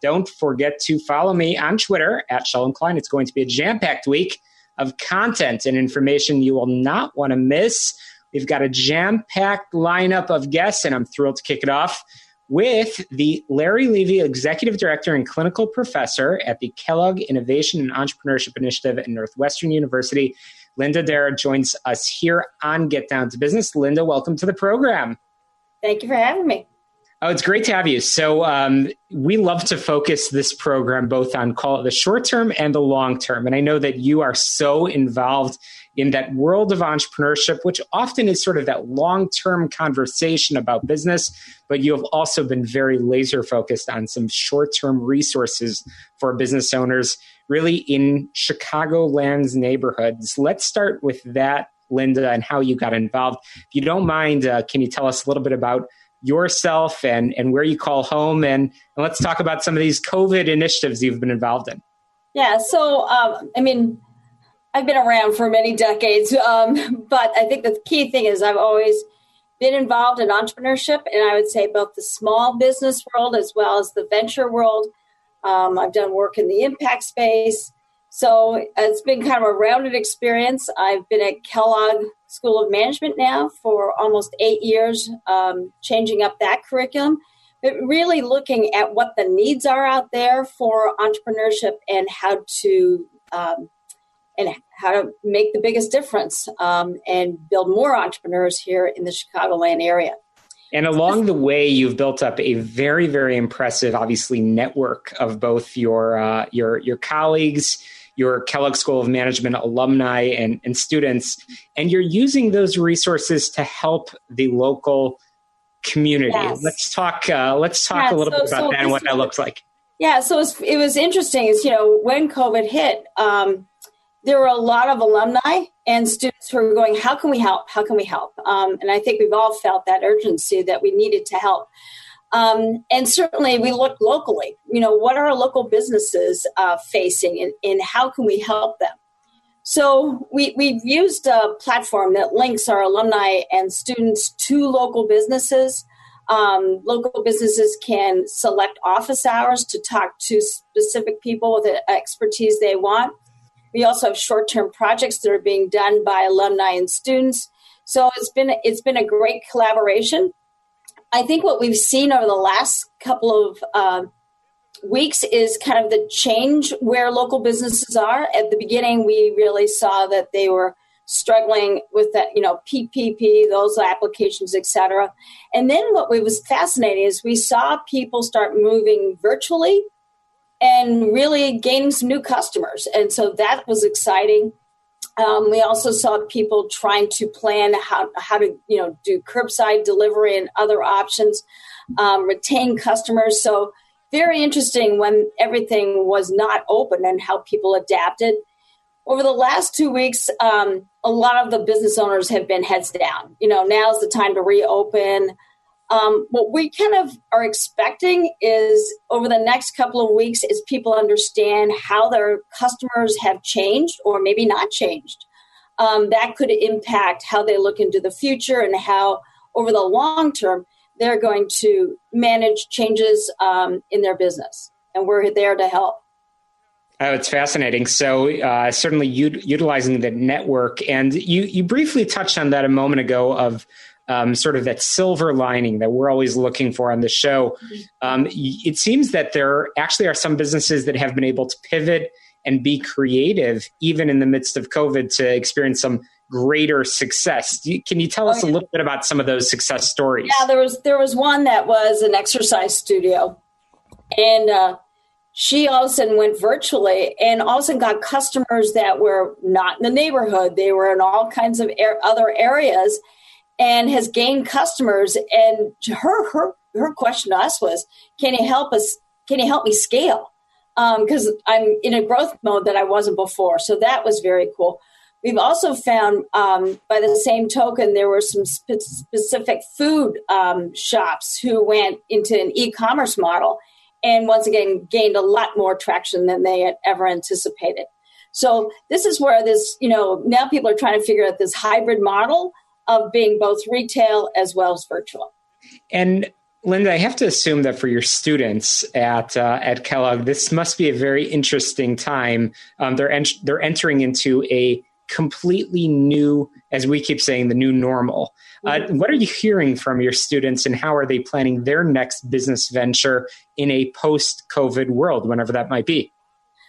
Don't forget to follow me on Twitter at Shalom Klein. It's going to be a jam packed week of content and information you will not want to miss. We've got a jam packed lineup of guests, and I'm thrilled to kick it off with the Larry Levy, Executive Director and Clinical Professor at the Kellogg Innovation and Entrepreneurship Initiative at Northwestern University. Linda Darragh joins us here on Get Down to Business. Linda, welcome to the program. Thank you for having me. Oh, it's great to have you. So, um, we love to focus this program both on call it the short term and the long term. And I know that you are so involved in that world of entrepreneurship, which often is sort of that long term conversation about business, but you have also been very laser focused on some short term resources for business owners, really in Chicagoland's neighborhoods. Let's start with that, Linda, and how you got involved. If you don't mind, uh, can you tell us a little bit about yourself and, and where you call home. And, and let's talk about some of these COVID initiatives you've been involved in. Yeah, so um, I mean, I've been around for many decades, um, but I think the key thing is I've always been involved in entrepreneurship, and I would say both the small business world as well as the venture world. Um, I've done work in the impact space, so it's been kind of a rounded experience. I've been at Kellogg School of Management now for almost eight years, um, changing up that curriculum, but really looking at what the needs are out there for entrepreneurship and how to um, and how to make the biggest difference um, and build more entrepreneurs here in the Chicagoland area. And along the way, you've built up a very, very impressive, obviously, network of both your uh, your your colleagues your Kellogg School of Management alumni and, and students, and you're using those resources to help the local community. Yes. Let's talk. Uh, let's talk yeah, a little so, bit about so that and what that looks like. Yeah, so it was, it was interesting. Is you know when COVID hit, um, there were a lot of alumni and students who were going, "How can we help? How can we help?" Um, and I think we've all felt that urgency that we needed to help. Um, and certainly we look locally, you know, what are local businesses uh, facing and, and, how can we help them? So we, we've used a platform that links our alumni and students to local businesses. Um, local businesses can select office hours to talk to specific people with the expertise they want. We also have short-term projects that are being done by alumni and students. So it's been it's been a great collaboration I think what we've seen over the last couple of uh, weeks is kind of the change where local businesses are. At the beginning, we really saw that they were struggling with that, you know, PPP, those applications, etc. And then what was fascinating is we saw people start moving virtually and really gaining some new customers. And so that was exciting. Um, we also saw people trying to plan how, how to you know do curbside delivery and other options, um, retain customers. So very interesting when everything was not open and how people adapted. Over the last two weeks, um, a lot of the business owners have been heads down. You know, now's the time to reopen. Um, what we kind of are expecting is over the next couple of weeks is people understand how their customers have changed or maybe not changed. Um, that could impact how they look into the future and how over the long term they're going to manage changes um, in their business, and we're there to help. Oh, it's fascinating. So, uh, certainly u- utilizing the network, and you you briefly touched on that a moment ago of um, sort of that silver lining that we're always looking for on the show. Um, it seems that there actually are some businesses that have been able to pivot and be creative, even in the midst of COVID, to experience some greater success. Can you tell us oh, a little bit about some of those success stories? Yeah, there was there was one that was an exercise studio, and uh, she all of a sudden went virtually and all of a sudden got customers that were not in the neighborhood. They were in all kinds of er- other areas and has gained customers. And her, her, her question to us was, can you help us? Can you help me scale? Because um, I'm in a growth mode that I wasn't before. So that was very cool. We've also found, um, by the same token, there were some spe- specific food um, shops who went into an e commerce model and once again gained a lot more traction than they had ever anticipated. So this is where this, you know, now people are trying to figure out this hybrid model of being both retail as well as virtual. And Linda, I have to assume that for your students at uh, at Kellogg, this must be a very interesting time. Um, they're they're entering into a completely new, as we keep saying, the new normal. Uh, what are you hearing from your students, and how are they planning their next business venture in a post-COVID world, whenever that might be?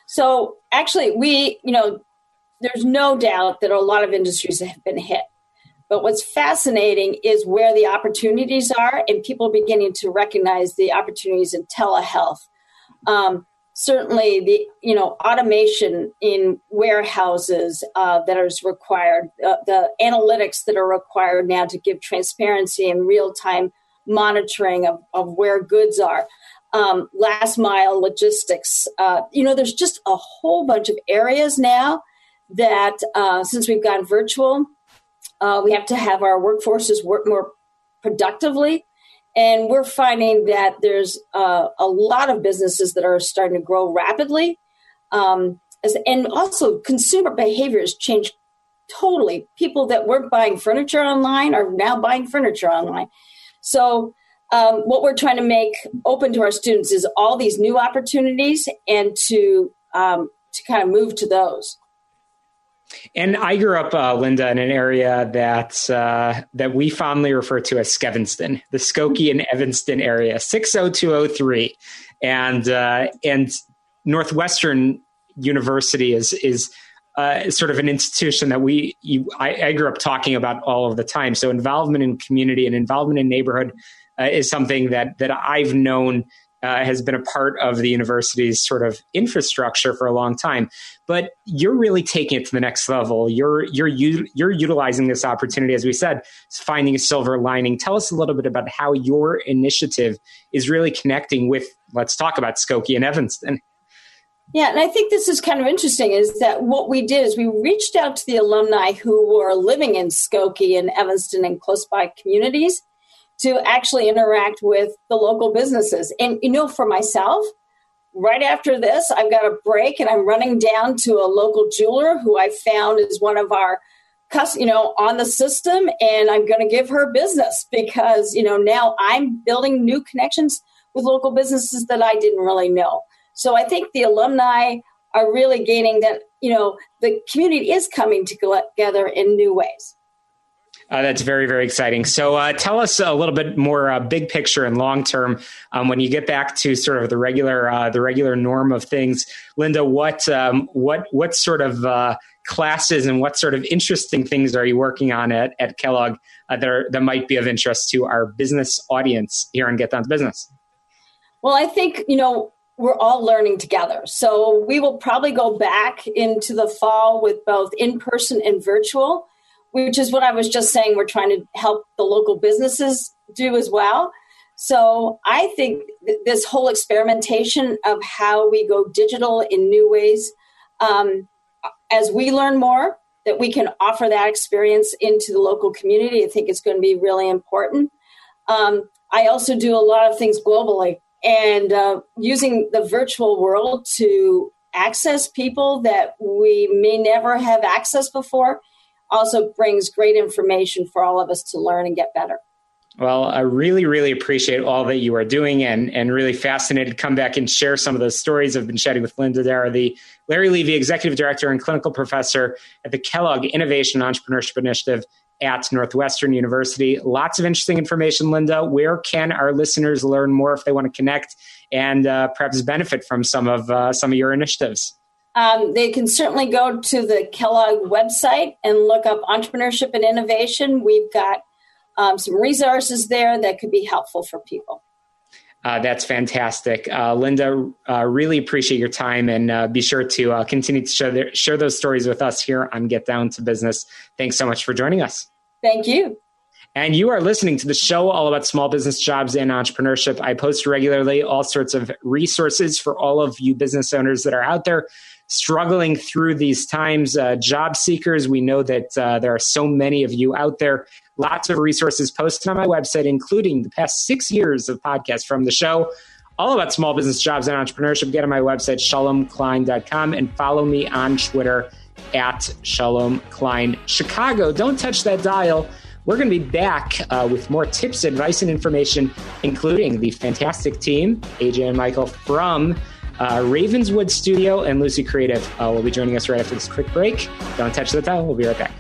So, actually, we, you know, there's no doubt that a lot of industries have been hit. But what's fascinating is where the opportunities are, and people beginning to recognize the opportunities in telehealth. Um, certainly the you know automation in warehouses uh, that is required uh, the analytics that are required now to give transparency and real-time monitoring of, of where goods are um, last mile logistics uh, you know there's just a whole bunch of areas now that uh, since we've gone virtual uh, we have to have our workforces work more productively and we're finding that there's uh, a lot of businesses that are starting to grow rapidly. Um, as, and also, consumer behavior has changed totally. People that weren't buying furniture online are now buying furniture online. So, um, what we're trying to make open to our students is all these new opportunities and to um, to kind of move to those. And I grew up, uh, Linda, in an area that uh, that we fondly refer to as Skevinston, the Skokie and Evanston area, six zero two zero three, and uh, and Northwestern University is is uh, sort of an institution that we you, I, I, grew up talking about all of the time. So involvement in community and involvement in neighborhood uh, is something that that I've known uh, has been a part of the university's sort of infrastructure for a long time. But you're really taking it to the next level. You're you're you're utilizing this opportunity, as we said, finding a silver lining. Tell us a little bit about how your initiative is really connecting with. Let's talk about Skokie and Evanston. Yeah, and I think this is kind of interesting is that what we did is we reached out to the alumni who were living in Skokie and Evanston and close by communities to actually interact with the local businesses. And, you know, for myself, right after this, I've got a break and I'm running down to a local jeweler who I found is one of our you know on the system and i'm going to give her business because you know now i'm building new connections with local businesses that i didn't really know so i think the alumni are really gaining that you know the community is coming together in new ways uh, that's very, very exciting. So, uh, tell us a little bit more uh, big picture and long term. Um, when you get back to sort of the regular, uh, the regular norm of things, Linda, what, um, what, what sort of uh, classes and what sort of interesting things are you working on at, at Kellogg uh, that are, that might be of interest to our business audience here on Get Down to Business? Well, I think you know we're all learning together. So we will probably go back into the fall with both in person and virtual which is what I was just saying we're trying to help the local businesses do as well. So I think th- this whole experimentation of how we go digital in new ways, um, as we learn more, that we can offer that experience into the local community, I think it's going to be really important. Um, I also do a lot of things globally and uh, using the virtual world to access people that we may never have access before also brings great information for all of us to learn and get better. Well, I really, really appreciate all that you are doing and, and really fascinated to come back and share some of those stories. I've been chatting with Linda Darragh, the Larry Levy, Executive Director and Clinical Professor at the Kellogg Innovation Entrepreneurship Initiative at Northwestern University. Lots of interesting information, Linda. Where can our listeners learn more if they want to connect and uh, perhaps benefit from some of uh, some of your initiatives? Um, they can certainly go to the Kellogg website and look up entrepreneurship and innovation. We've got um, some resources there that could be helpful for people. Uh, that's fantastic. Uh, Linda, uh, really appreciate your time and uh, be sure to uh, continue to share, their, share those stories with us here on Get Down to Business. Thanks so much for joining us. Thank you. And you are listening to the show all about small business jobs and entrepreneurship. I post regularly all sorts of resources for all of you business owners that are out there struggling through these times. Uh, job seekers, we know that there are so many of you out there Lots of resources posted on my website, including the past six years of podcasts from the show, all about small business jobs and entrepreneurship. Get on my website, shalomklein.com, and follow me on Twitter at Shalom Klein Chicago. Don't touch that dial. We're going to be back uh, with more tips, advice, and information, including the fantastic team, AJ and Michael from uh, Ravenswood Studio and Luci Creative uh, will be joining us right after this quick break. Don't touch the dial. We'll be right back.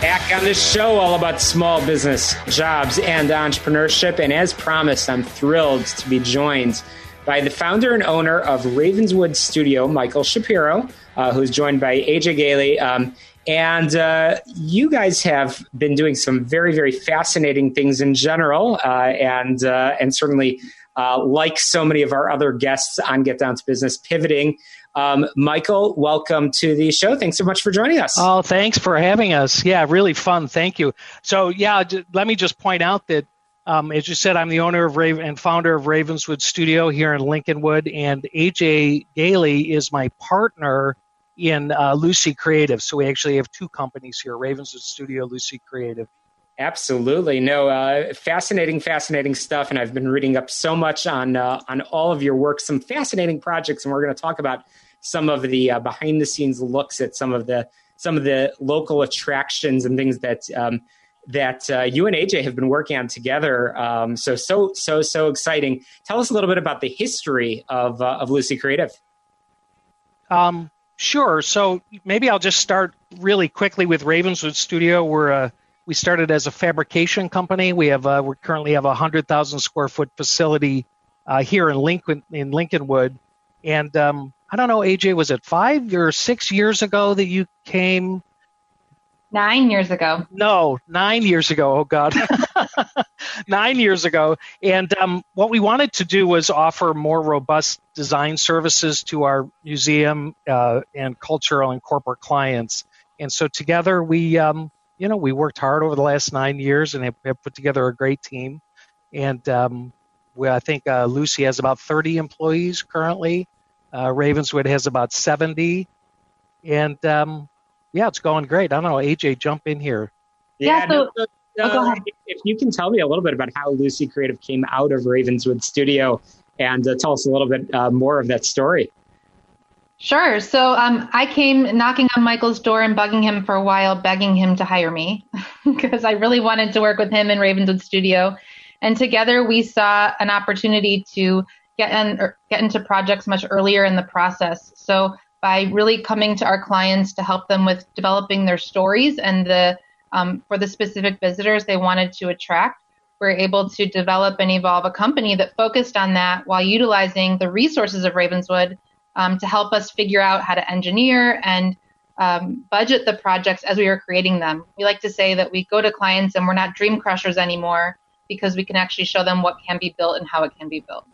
Back on this show, all about small business, jobs, and entrepreneurship. And as promised, I'm thrilled to be joined by the founder and owner of Ravenswood Studio, Michael Shapiro, uh, who's joined by AJ Gailey. Um, and uh, you guys have been doing some very, very fascinating things in general, uh, and uh, and certainly, uh, like so many of our other guests on Get Down to Business, pivoting um, Michael, welcome to the show. Thanks so much for joining us. Oh, thanks for having us. Yeah, really fun. Thank you. So, yeah, let me just point out that, um, as you said, I'm the owner of Raven and founder of Ravenswood Studio here in Lincolnwood, and AJ Gailey is my partner in uh, Luci Creative. So we actually have two companies here: Ravenswood Studio, Luci Creative. Absolutely, no, uh, fascinating, fascinating stuff, and I've been reading up so much on uh, on all of your work. Some fascinating projects, and we're going to talk about some of the uh, behind the scenes looks at some of the some of the local attractions and things that um, that uh, you and AJ have been working on together. Um, so so so so exciting. Tell us a little bit about the history of uh, of Luci Creative. Um, sure. So maybe I'll just start really quickly with Ravenswood Studio. We're a we started as a fabrication company. We have uh, we currently have a hundred thousand square foot facility uh, here in Lincoln in Lincolnwood, and um, I don't know, AJ, was it five or six years ago that you came? Nine years ago. No, nine years ago. Oh God, nine years ago. And um, what we wanted to do was offer more robust design services to our museum uh, and cultural and corporate clients. And so together we, um, you know, we worked hard over the last nine years and have, put together a great team. And um, we, I think uh, Luci has about 30 employees currently uh, Ravenswood has about 70. And um, yeah, it's going great. I don't know, AJ, jump in here. Yeah, yeah so, no, uh, if you can tell me a little bit about how Luci Creative came out of Ravenswood Studio and uh, tell us a little bit uh, more of that story. Sure. So um, I came knocking on Michael's door and bugging him for a while, begging him to hire me because I really wanted to work with him in Ravenswood Studio. And together we saw an opportunity to get in, get into projects much earlier in the process. So by really coming to our clients to help them with developing their stories and the um, for the specific visitors they wanted to attract, we're able to develop and evolve a company that focused on that while utilizing the resources of Ravenswood um, to help us figure out how to engineer and um, budget the projects as we were creating them. We like to say that we go to clients and we're not dream crushers anymore because we can actually show them what can be built and how it can be built.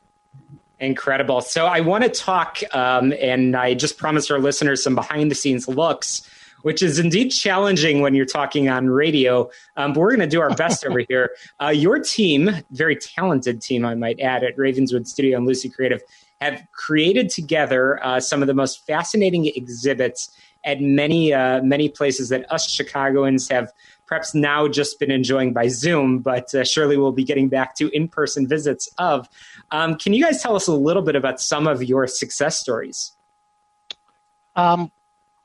Incredible. So I want to talk, um, and I just promised our listeners some behind the scenes looks, which is indeed challenging when you're talking on radio. Um, but we're going to do our best over here. Uh, your team, very talented team, I might add, at Ravenswood Studio and Luci Creative, have created together uh, some of the most fascinating exhibits at many uh, many places that us Chicagoans have perhaps now just been enjoying by Zoom, but uh, surely we'll be getting back to in person visits of. Um, can you guys tell us a little bit about some of your success stories? Um,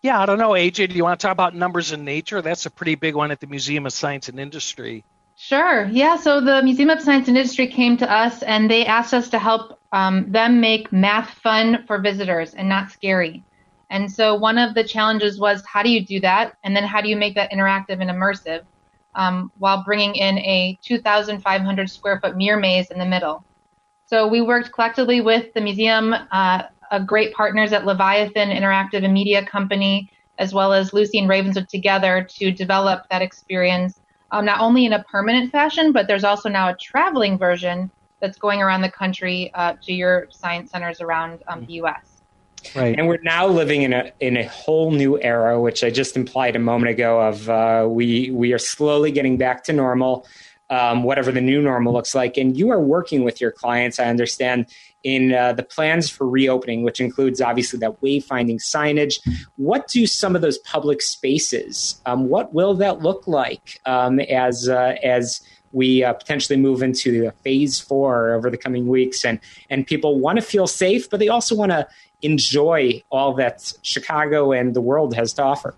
Yeah, I don't know, AJ. Do you want to talk about numbers in nature? That's a pretty big one at the Museum of Science and Industry. Sure. Yeah. So the Museum of Science and Industry came to us and they asked us to help um, them make math fun for visitors and not scary. And so one of the challenges was how do you do that? And then how do you make that interactive and immersive um, while bringing in a 2,500 square foot mirror maze in the middle? So we worked collectively with the museum, uh, great partners at Leviathan Interactive and Media Company, as well as Luci and Ravenswood together to develop that experience, um, not only in a permanent fashion, but there's also now a traveling version that's going around the country uh, to your science centers around um, the U.S. Right. And we're now living in a in a whole new era, which I just implied a moment ago. Of uh, we we are slowly getting back to normal, um, whatever the new normal looks like. And you are working with your clients, I understand, in uh, the plans for reopening, which includes obviously that wayfinding signage. What do some of those public spaces? Um, what will that look like um, as uh, as we uh, potentially move into phase four over the coming weeks, and and people want to feel safe, but they also want to enjoy all that Chicago and the world has to offer.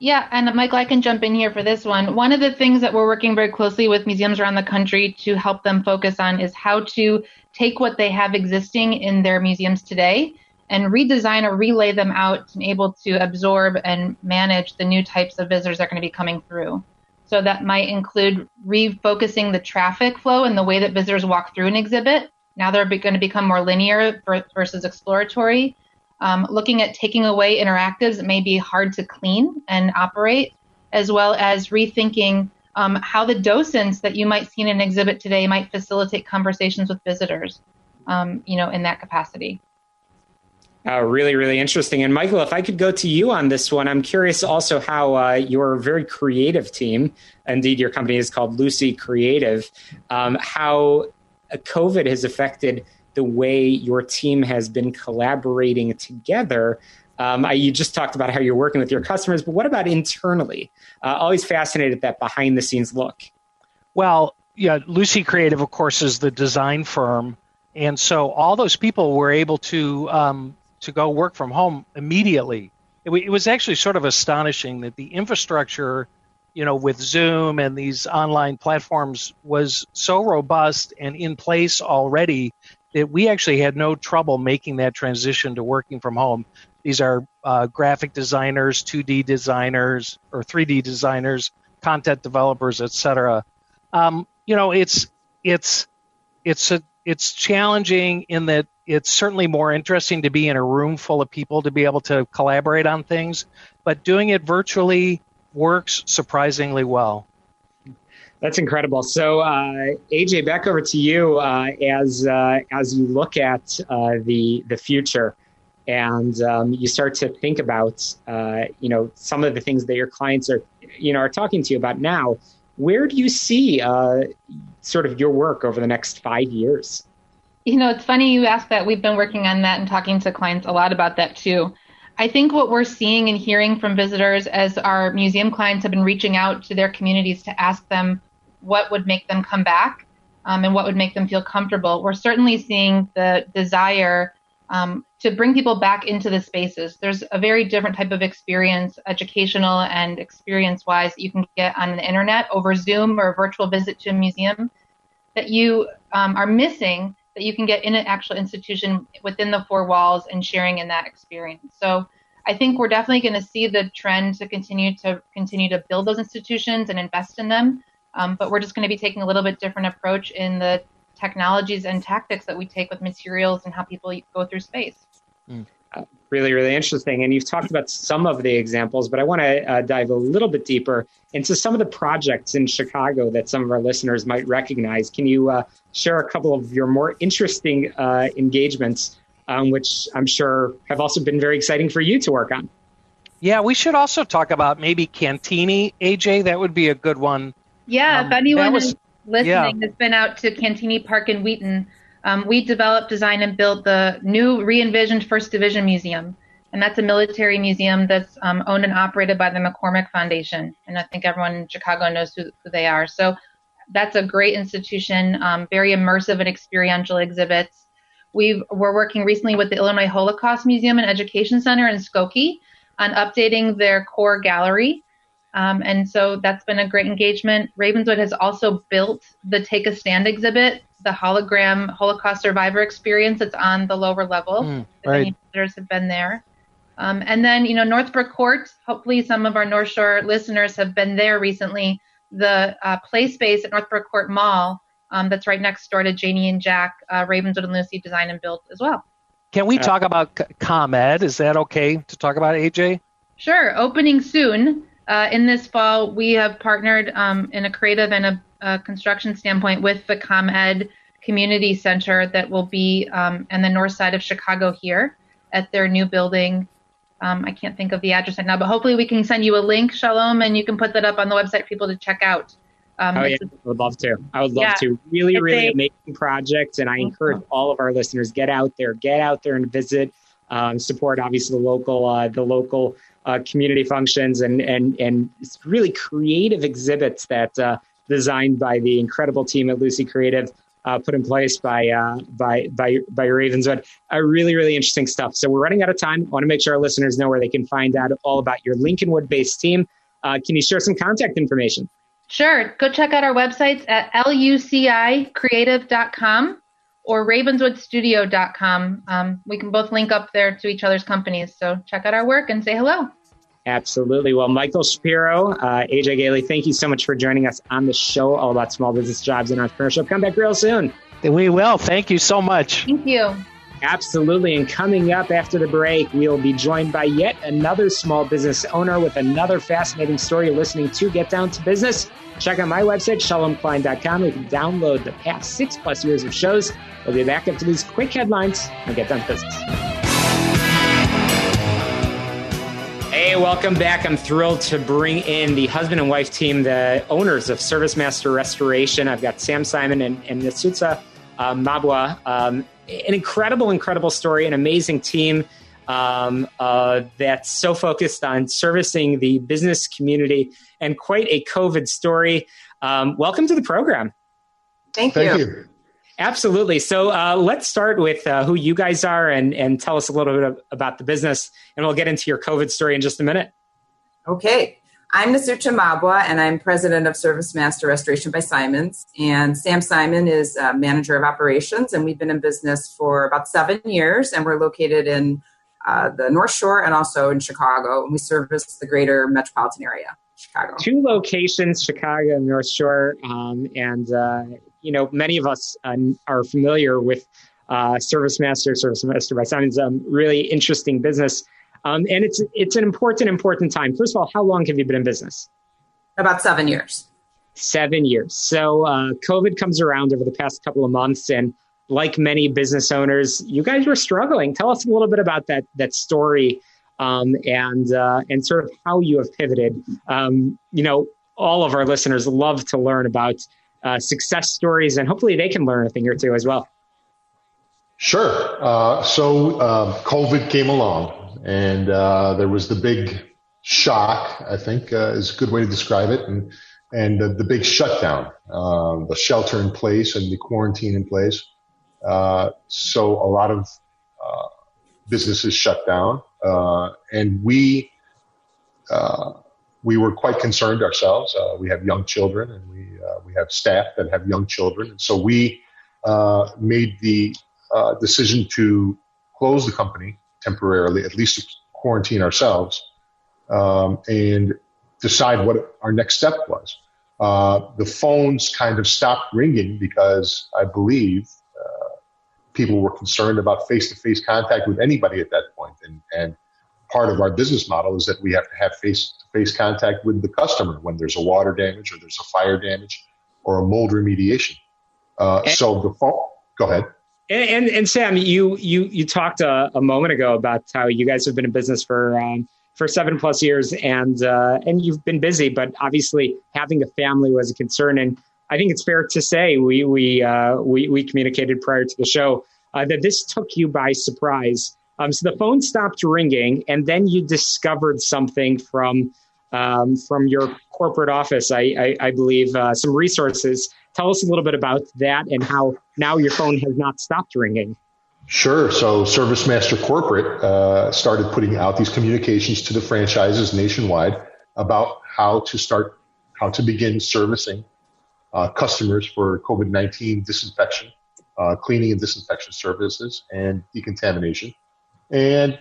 Yeah, and Michael, I can jump in here for this one. One of the things that we're working very closely with museums around the country to help them focus on is how to take what they have existing in their museums today and redesign or relay them out and able to absorb and manage the new types of visitors that are going to be coming through. So that might include refocusing the traffic flow and the way that visitors walk through an exhibit. Now they're going to become more linear versus exploratory. Um, looking at taking away interactives that may be hard to clean and operate, as well as rethinking um, how the docents that you might see in an exhibit today might facilitate conversations with visitors, um, you know, in that capacity. Uh, really, really interesting. And Michael, if I could go to you on this one, I'm curious also how uh, your very creative team, indeed, your company is called Luci Creative, um, how COVID has affected the way your team has been collaborating together. Um, I, you just talked about how you're working with your customers, but what about internally? Uh, always fascinated that behind the scenes look. Well, yeah, Luci Creative, of course, is the design firm, and so all those people were able to um, to go work from home immediately. It, it was actually sort of astonishing that the infrastructure, you know, with Zoom and these online platforms was so robust and in place already that we actually had no trouble making that transition to working from home. These are uh, graphic designers, 2D designers, or 3D designers, content developers, etc. Um, you know, it's it's it's a, it's challenging in that it's certainly more interesting to be in a room full of people to be able to collaborate on things, but doing it virtually works surprisingly well. That's incredible. So, uh, AJ, back over to you uh, as uh, as you look at uh, the the future and um, you start to think about uh, you know some of the things that your clients are you know are talking to you about now where do you see uh, sort of your work over the next five years you know it's funny you ask that we've been working on that and talking to clients a lot about that too i think what we're seeing and hearing from visitors as our museum clients have been reaching out to their communities to ask them what would make them come back um, and what would make them feel comfortable we're certainly seeing the desire um, to bring people back into the spaces. There's a very different type of experience, educational and experience wise, that you can get on the internet over Zoom or a virtual visit to a museum that you um, are missing that you can get in an actual institution within the four walls and sharing in that experience. So I think we're definitely going to see the trend to continue to continue to build those institutions and invest in them. Um, but we're just going to be taking a little bit different approach in the technologies and tactics that we take with materials and how people go through space. Mm. Really, really interesting. And you've talked about some of the examples, but I want to uh, dive a little bit deeper into some of the projects in Chicago that some of our listeners might recognize. Can you uh, share a couple of your more interesting uh, engagements, um, which I'm sure have also been very exciting for you to work on? Yeah, we should also talk about maybe Cantigny, AJ. That would be a good one. Yeah, um, if anyone was, is listening yeah. has been out to Cantigny Park in Wheaton, um, we developed, designed, and built the new re-envisioned First Division Museum. And that's a military museum that's um, owned and operated by the McCormick Foundation. And I think everyone in Chicago knows who, who they are. So that's a great institution, um, very immersive and experiential exhibits. we are working recently with the Illinois Holocaust Museum and Education Center in Skokie, on updating their core gallery. Um, and so that's been a great engagement. Ravenswood has also built the Take a Stand exhibit, the hologram Holocaust survivor experience that's on the lower level. Mm, if right. any visitors have been there. Um, and then, you know, Northbrook Court, hopefully some of our North Shore listeners have been there recently. The uh, play space at Northbrook Court Mall um, that's right next door to Janie and Jack, uh, Ravenswood and Luci Design and Built as well. Can we talk about C- ComEd? Is that okay to talk about AJ? Sure. Opening soon. Uh, in this fall, we have partnered um, in a creative and a, a, construction standpoint with the ComEd Community Center that will be um, on the north side of Chicago here at their new building. Um, I can't think of the address right now, but hopefully we can send you a link, Shalom, and you can put that up on the website for people to check out. Um, oh yeah, I would love to. I would love Yeah. to. Really, really a- amazing project, and I encourage all of our listeners get out there, get out there and visit, um, support obviously the local, uh, the local uh, community functions, and and and really creative exhibits that uh, designed by the incredible team at Luci Creative. Uh, put in place by uh, by by by Ravenswood. Uh, really, really interesting stuff. So we're running out of time. I want to make sure our listeners know where they can find out all about your Lincolnwood-based team. Uh, can you share some contact information? Sure. Go check out our websites at lucicreative.com or ravenswoodstudio.com. Um, we can both link up there to each other's companies. So check out our work and say hello. Absolutely. Well, Michael Shapiro, uh, AJ Gailey, thank you so much for joining us on the show all about small business jobs and entrepreneurship. Come back real soon. We will. Thank you so much. Thank you. Absolutely. And coming up after the break, we'll be joined by yet another small business owner with another fascinating story. Listening to Get Down to Business. Check out my website, shalomklein.com. You can download the past six plus years of shows. We'll be back after these quick headlines and Get Down to Business. Hey, welcome back. I'm thrilled to bring in the husband and wife team, the owners of Service Master Restoration. I've got Sam Simon and, and Nasutsa uh, Mabwa. Um, an incredible, incredible story, an amazing team um, uh, that's so focused on servicing the business community and quite a COVID story. Um, welcome to the program. Thank, you. Thank you. you. Absolutely. So uh, let's start with uh, who you guys are and, and tell us a little bit about the business, and we'll get into your COVID story in just a minute. Okay. I'm Nasutsa Mabwa, and I'm president of Service Master Restoration by Simons. And Sam Simon is uh, manager of operations, and we've been in business for about seven years, and we're located in uh, the North Shore and also in Chicago. And we service the greater metropolitan area, Chicago. Two locations, Chicago and North Shore, um, and uh, you know many of us uh, are familiar with uh, Service Master, Service Master by Simon's um, really interesting business, um, and it's it's an important important time. First of all, how long have you been in business? About seven years. Seven years. So uh, COVID comes around over the past couple of months, and like many business owners, you guys were struggling. Tell us a little bit about that that story, um, and uh, and sort of how you have pivoted. Um, you know, all of our listeners love to learn about uh, success stories, and hopefully they can learn a thing or two as well. Sure. Uh, so uh, COVID came along, and uh, there was the big shock. I think uh, is a good way to describe it, and and the, the big shutdown, um, the shelter in place, and the quarantine in place. Uh, so a lot of uh, businesses shut down, uh, and we uh, we were quite concerned ourselves. Uh, we have young children, and we uh, we have staff that have young children, and so we uh, made the uh, decision to close the company temporarily, at least quarantine ourselves, um, and decide what our next step was. Uh, the phones kind of stopped ringing because I believe uh, people were concerned about face-to-face contact with anybody at that point, and and part of our business model is that we have to have face-to-face contact with the customer when there's a water damage or there's a fire damage or a mold remediation. Uh, so the phone. Go ahead. And, and, and Sam, you you you talked a, a, moment ago about how you guys have been in business for um, for seven plus years, and uh, and you've been busy, but obviously having a family was a concern. And I think it's fair to say we we uh, we, we communicated prior to the show uh, that this took you by surprise. Um, so the phone stopped ringing, and then you discovered something from um, from your corporate office, I, I, I believe, uh, some resources. Tell us a little bit about that and how now your phone has not stopped ringing. Sure. So ServiceMaster Corporate uh, started putting out these communications to the franchises nationwide about how to start, how to begin servicing uh, customers for COVID 19 disinfection, uh, cleaning and disinfection services, and decontamination. And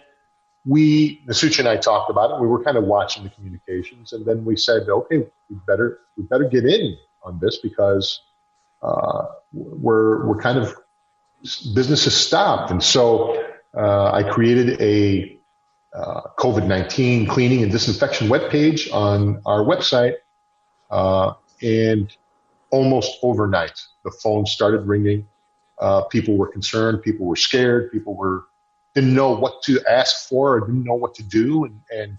we, Nasutsa and I talked about it. We were kind of watching the communications, and then we said, okay, we better we better get in on this because uh, we're we're kind of business has stopped, and so uh, I created a uh, COVID nineteen cleaning and disinfection web page on our website, uh, and almost overnight the phone started ringing. Uh, people were concerned. People were scared. People were didn't know what to ask for or didn't know what to do. And, and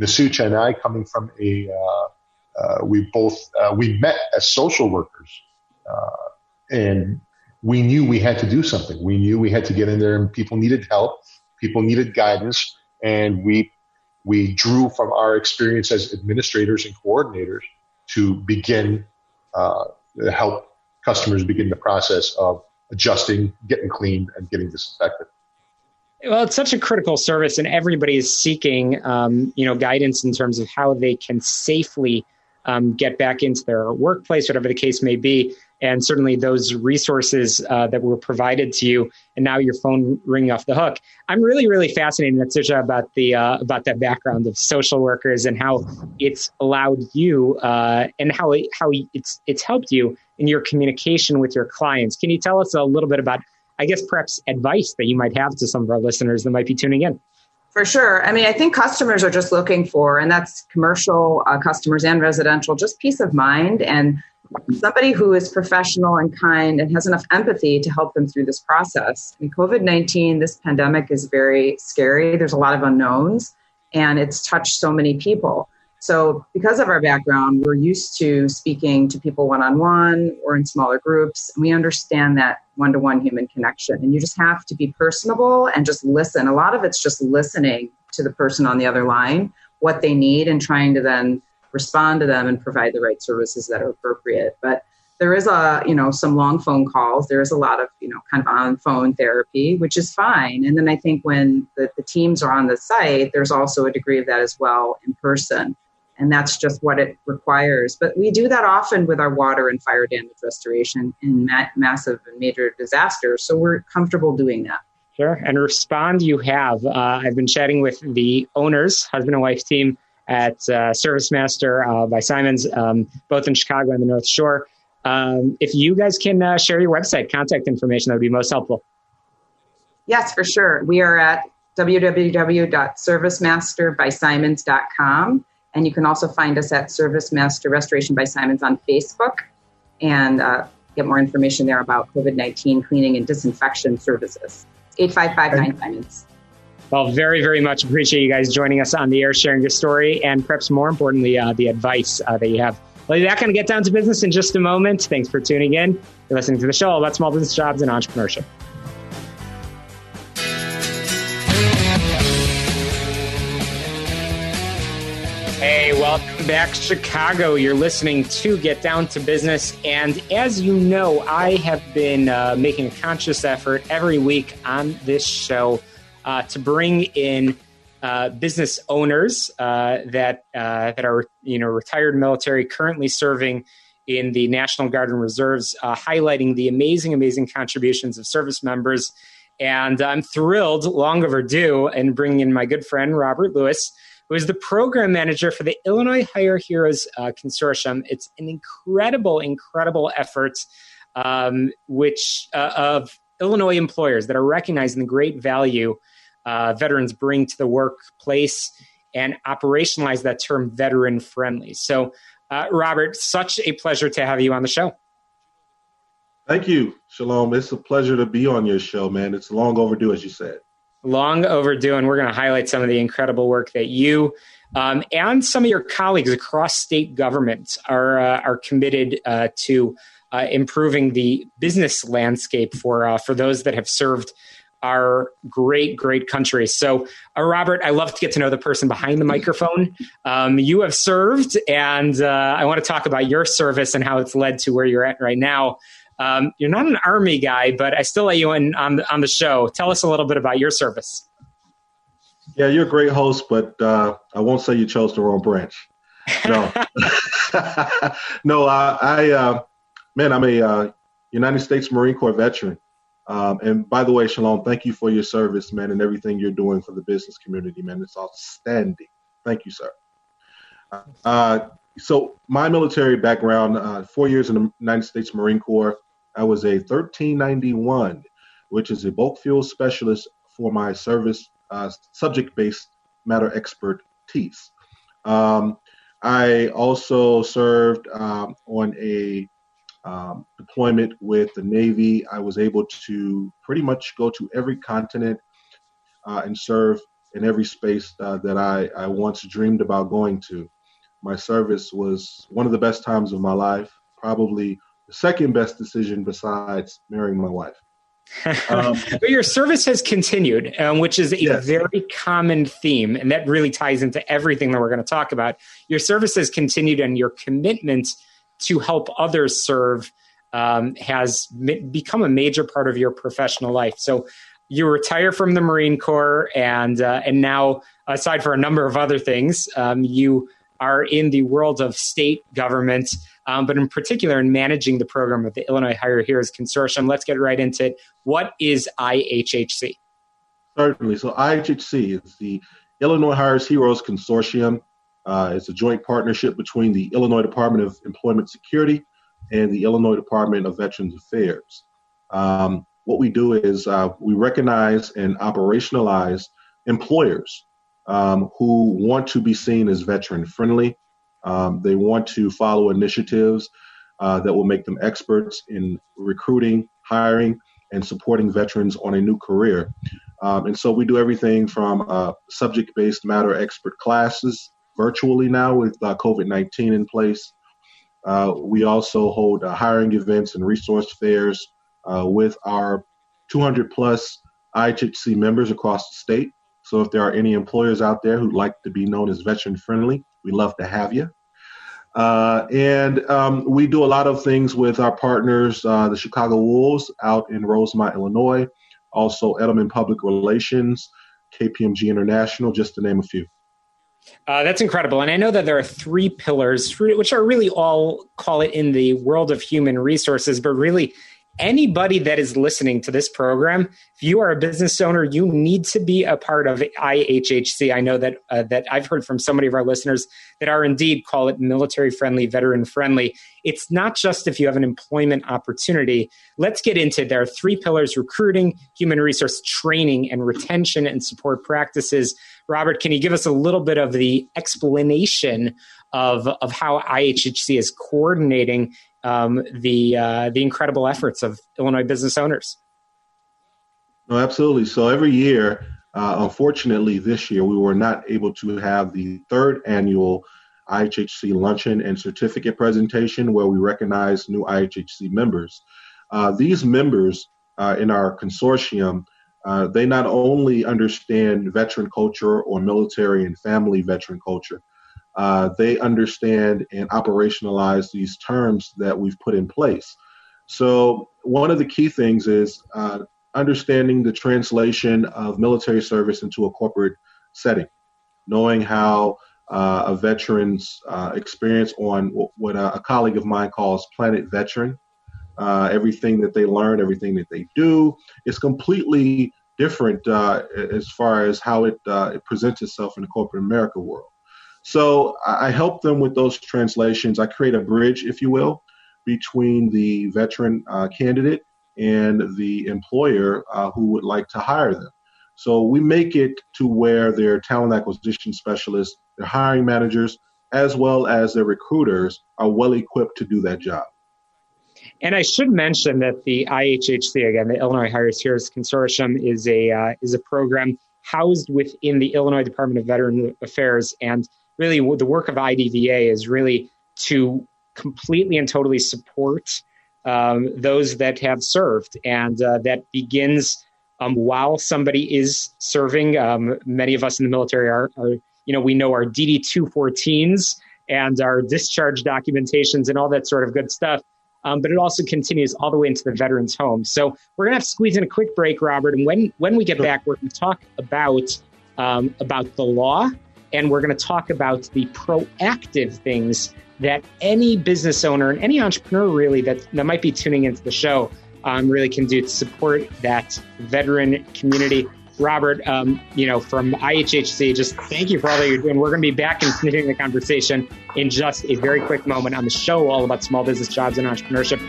Nasutsa and I, coming from a, uh, we both, uh, we met as social workers. Uh, and we knew we had to do something. We knew we had to get in there and people needed help. People needed guidance. And we, we drew from our experience as administrators and coordinators to begin, uh, help customers begin the process of adjusting, getting clean, and getting disinfected. Well, it's such a critical service, and everybody is seeking, um, you know, guidance in terms of how they can safely um, get back into their workplace, whatever the case may be. And certainly, those resources uh, that were provided to you, and now your phone ringing off the hook. I'm really, really fascinated, Natsisha, about the uh, about that background of social workers and how it's allowed you uh, and how it, how it's it's helped you in your communication with your clients. Can you tell us a little bit about I guess perhaps advice that you might have to some of our listeners that might be tuning in? For sure. I mean, I think customers are just looking for, and that's commercial uh, customers and residential, just peace of mind and somebody who is professional and kind and has enough empathy to help them through this process. I mean, COVID 19, this pandemic is very scary. There's a lot of unknowns, and it's touched so many people. So, because of our background, we're used to speaking to people one on one or in smaller groups. And we understand that one to one human connection. And you just have to be personable and just listen. A lot of it's just listening to the person on the other line, what they need, and trying to then respond to them and provide the right services that are appropriate. But there is a you know some long phone calls there is a lot of you know kind of on phone therapy which is fine and then i think when the, the teams are on the site there's also a degree of that as well in person and that's just what it requires. But we do that often with our water and fire damage restoration in ma- massive and major disasters, so we're comfortable doing that. Sure. And respond you have. Uh, I've been chatting with the owners, husband and wife team at uh, ServiceMaster uh, by Simons, um, both in Chicago and the North Shore. Um, if you guys can uh, share your website contact information, that would be most helpful. Yes, for sure. We are at www.servicemasterbysimons.com. And you can also find us at Service Master Restoration by Simons on Facebook and uh, get more information there about COVID 19 cleaning and disinfection services. 8559 Simons. Well, very, very much appreciate you guys joining us on the air, sharing your story, and perhaps more importantly, uh, the advice uh, that you have. Well, that going to get down to business in just a moment. Thanks for tuning in. You're listening to the show about small business jobs and entrepreneurship. Back, Chicago. You're listening to Get Down to Business. And as you know, I have been uh, making a conscious effort every week on this show uh, to bring in uh, business owners uh, that uh, that are you know retired military, currently serving in the National Guard and Reserves, uh, highlighting the amazing, amazing contributions of service members. And I'm thrilled, long overdue, in bringing in my good friend Robert Lewis who is the program manager for the Illinois Hire Heroes uh, Consortium. It's an incredible, incredible effort, um, which uh, of Illinois employers that are recognizing the great value uh, veterans bring to the workplace and operationalize that term veteran friendly. So, uh, Robert, such a pleasure to have you on the show. Thank you, Shalom. It's a pleasure to be on your show, man. It's long overdue, as you said long overdue, and we're going to highlight some of the incredible work that you um, and some of your colleagues across state governments are uh, are committed uh, to uh, improving the business landscape for uh, for those that have served our great great country. So, uh, Robert, I love to get to know the person behind the microphone. Um, you have served, and uh, I want to talk about your service and how it's led to where you're at right now. Um, you're not an Army guy, but I still let you in on the, on the show. Tell us a little bit about your service. Yeah, you're a great host, but uh, I won't say you chose the wrong branch. No, no, uh, I, uh, man, I'm a uh, United States Marine Corps veteran. Um, and by the way, Shalom, thank you for your service, man, and everything you're doing for the business community, man. It's outstanding. Thank you, sir. Uh, so my military background, uh, four years in the United States Marine Corps. I was a 1391, which is a bulk fuel specialist for my service uh, subject-based matter expertise. Um, I also served um, on a um, deployment with the Navy. I was able to pretty much go to every continent uh, and serve in every space uh, that I, I once dreamed about going to my service was one of the best times of my life, probably the second best decision besides marrying my wife. Um, but your service has continued, um, which is a yes. very common theme, and that really ties into everything that we're going to talk about. Your service has continued, and your commitment to help others serve um, has become a major part of your professional life. So you retire from the Marine Corps, and uh, and now, aside for a number of other things, um, you are in the world of state government, um, but in particular in managing the program of the Illinois Hire Heroes Consortium. Let's get right into it. What is IHHC? Certainly. So, IHHC is the Illinois Hires Heroes Consortium. Uh, it's a joint partnership between the Illinois Department of Employment Security and the Illinois Department of Veterans Affairs. Um, what we do is uh, we recognize and operationalize employers um, who want to be seen as veteran friendly. Um, they want to follow initiatives uh, that will make them experts in recruiting, hiring, and supporting veterans on a new career. Um, and so we do everything from uh, subject based matter expert classes virtually now with uh, COVID 19 in place. Uh, we also hold uh, hiring events and resource fairs uh, with our 200 plus IHHC members across the state. So if there are any employers out there who'd like to be known as veteran friendly, we love to have you. Uh, and um, we do a lot of things with our partners, uh, the Chicago Wolves out in Rosemont, Illinois, also Edelman Public Relations, KPMG International, just to name a few. Uh, that's incredible. And I know that there are three pillars, which are really all, call it in the world of human resources, but really anybody that is listening to this program, if you are a business owner, you need to be a part of IHHC. I know that uh, that I've heard from so many of our listeners that are indeed call it military friendly, veteran friendly. It's not just if you have an employment opportunity. Let's get into there are three pillars: recruiting, human resource training, and retention and support practices. Robert, can you give us a little bit of the explanation of, of how IHHC is coordinating um, the uh, the incredible efforts of Illinois business owners. No, absolutely. So every year, uh, unfortunately, this year we were not able to have the third annual IHHC luncheon and certificate presentation where we recognize new IHHC members. Uh, these members uh, in our consortium, uh, they not only understand veteran culture or military and family veteran culture, uh, they understand and operationalize these terms that we've put in place. So, one of the key things is uh, understanding the translation of military service into a corporate setting, knowing how uh, a veteran's uh, experience on what a, colleague of mine calls Planet Veteran. Uh, everything that they learn, everything that they do is completely different uh, as far as how it, it presents itself in the corporate America world. So I help them with those translations. I create a bridge, if you will, between the veteran uh, candidate and the employer uh, who would like to hire them. So we make it to where their talent acquisition specialists, their hiring managers, as well as their recruiters are well equipped to do that job. And I should mention that the IHHC, again, the Illinois Hires Heroes Consortium, is a uh, is a program housed within the Illinois Department of Veteran Affairs, and really the work of IDVA is really to completely and totally support um, those that have served, and uh, that begins um, while somebody is serving. Um, many of us in the military are, are, you know, we know our DD two fourteens and our discharge documentations and all that sort of good stuff. Um, but it also continues all the way into the veterans' home. So we're gonna have to squeeze in a quick break, Robert. And when when we get back, we're gonna talk about um, about the law, and we're gonna talk about the proactive things that any business owner and any entrepreneur really that that might be tuning into the show um, really can do to support that veteran community. Robert, um, you know, from IHHC, just thank you for all that you're doing. We're going to be back and continuing the conversation in just a very quick moment on the show all about small business jobs and entrepreneurship.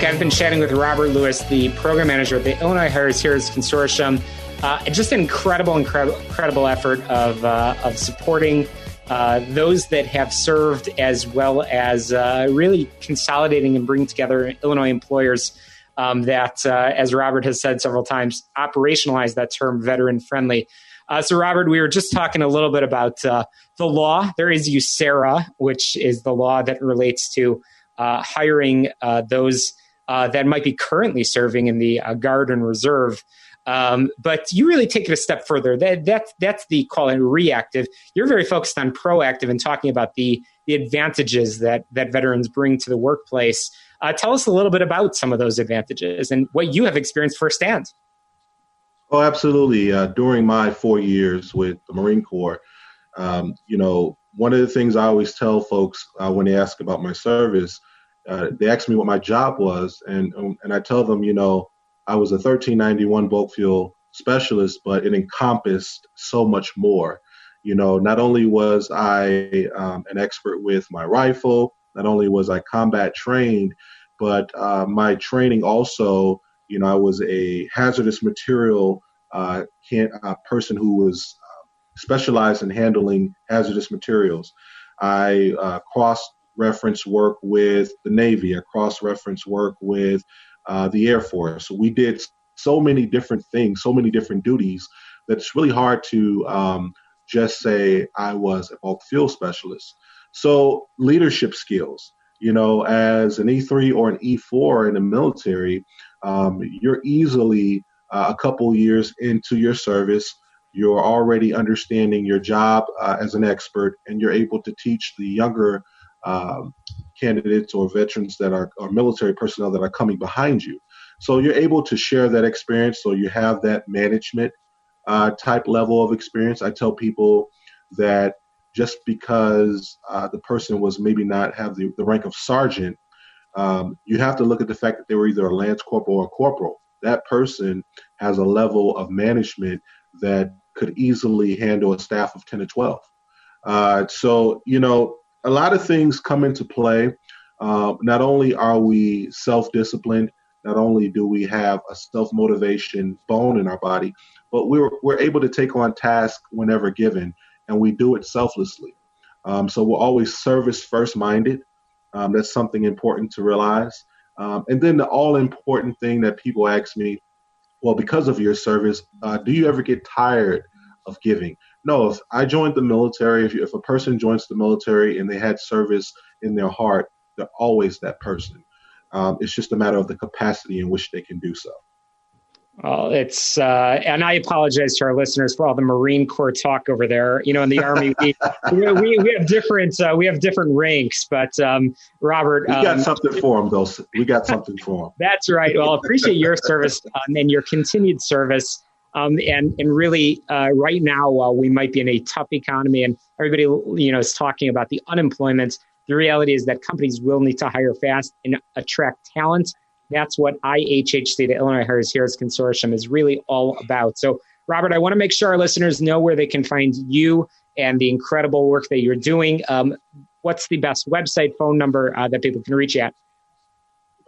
Back. I've been chatting with Robert Lewis, the program manager at the Illinois Hires Heroes Consortium. Uh, just an incredible, incredible, incredible effort of, uh, of supporting uh, those that have served, as well as uh, really consolidating and bringing together Illinois employers um, that, uh, as Robert has said several times, operationalize that term veteran friendly. Uh, so, Robert, we were just talking a little bit about uh, the law. There is USERRA, which is the law that relates to hiring those that might be currently serving in the Guard and Reserve. Um, but you really take it a step further. That, that, that's the call it reactive. You're very focused on proactive and talking about the, the advantages that, that veterans bring to the workplace. Uh, tell us a little bit about some of those advantages and what you have experienced firsthand. Oh, absolutely. Uh, during my four years with the Marine Corps, um, you know, one of the things I always tell folks uh, when they ask about my service, uh, they asked me what my job was, and um, and I tell them, you know, I was a 1391 bulk fuel specialist, but it encompassed so much more. You know, not only was I um, an expert with my rifle, not only was I combat trained, but uh, my training also, you know, I was a hazardous material uh, can, uh, person who was uh, specialized in handling hazardous materials. I uh, cross reference work with the Navy. I cross reference work with uh, the Air Force. We did so many different things, so many different duties that it's really hard to um, just say I was a bulk fuel specialist. So leadership skills, you know, as an E3 or an E4 in the military, um, you're easily uh, a couple years into your service. You're already understanding your job uh, as an expert, and you're able to teach the younger um, candidates or veterans that are or military personnel that are coming behind you. So you're able to share that experience. So you have that management uh, type level of experience. I tell people that just because uh, the person was maybe not have the, the rank of sergeant, um, you have to look at the fact that they were either a lance corporal or a corporal. That person has a level of management that could easily handle a staff of 10 to 12. Uh, so, you know, a lot of things come into play. Uh, not only are we self disciplined, not only do we have a self motivation bone in our body, but we're, we're able to take on tasks whenever given, and we do it selflessly. Um, so we're always service first minded. Um, that's something important to realize. Um, and then the all important thing that people ask me, well, because of your service, uh, do you ever get tired of giving? No, if I joined the military, if, you, if a person joins the military and they had service in their heart, they're always that person. Um, it's just a matter of the capacity in which they can do so. Well, it's uh, and I apologize to our listeners for all the Marine Corps talk over there. You know, in the Army, we we, we have different uh, we have different ranks, but um, Robert, we got um, something for them, though. We got something for them. That's right. Well, appreciate your service um, and your continued service. Um, and and really, uh, right now, while we might be in a tough economy, and everybody you know is talking about the unemployment, the reality is that companies will need to hire fast and attract talent. That's what IHHC, the Illinois Hires Heroes Consortium, is really all about. So, Robert, I want to make sure our listeners know where they can find you and the incredible work that you're doing. Um, what's the best website, phone number uh, that people can reach you at?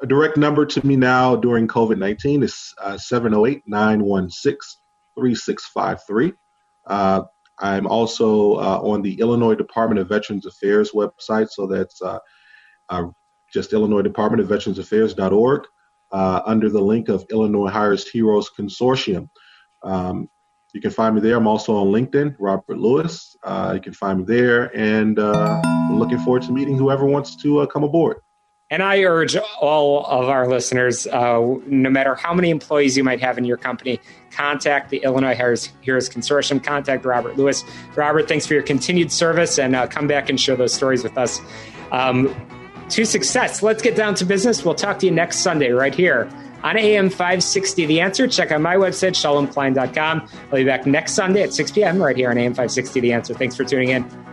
A direct number to me now during COVID 19 is uh, 708 916 3653. Uh, I'm also uh, on the Illinois Department of Veterans Affairs website, so that's uh, uh, just Illinois Department of Veterans Affairs.org uh, under the link of Illinois Hires Heroes Consortium. Um, you can find me there. I'm also on LinkedIn, Robert Lewis. You can find me there, and looking forward to meeting whoever wants to come aboard. And I urge all of our listeners, uh, no matter how many employees you might have in your company, contact the Illinois Heroes, Heroes Consortium, contact Robert Lewis. Robert, thanks for your continued service and uh, come back and share those stories with us. Um, to success. Let's get down to business. We'll talk to you next Sunday right here on AM 560 The Answer. Check out my website, shalomklein.com. I'll be back next Sunday at 6 p.m. right here on AM 560 The Answer. Thanks for tuning in.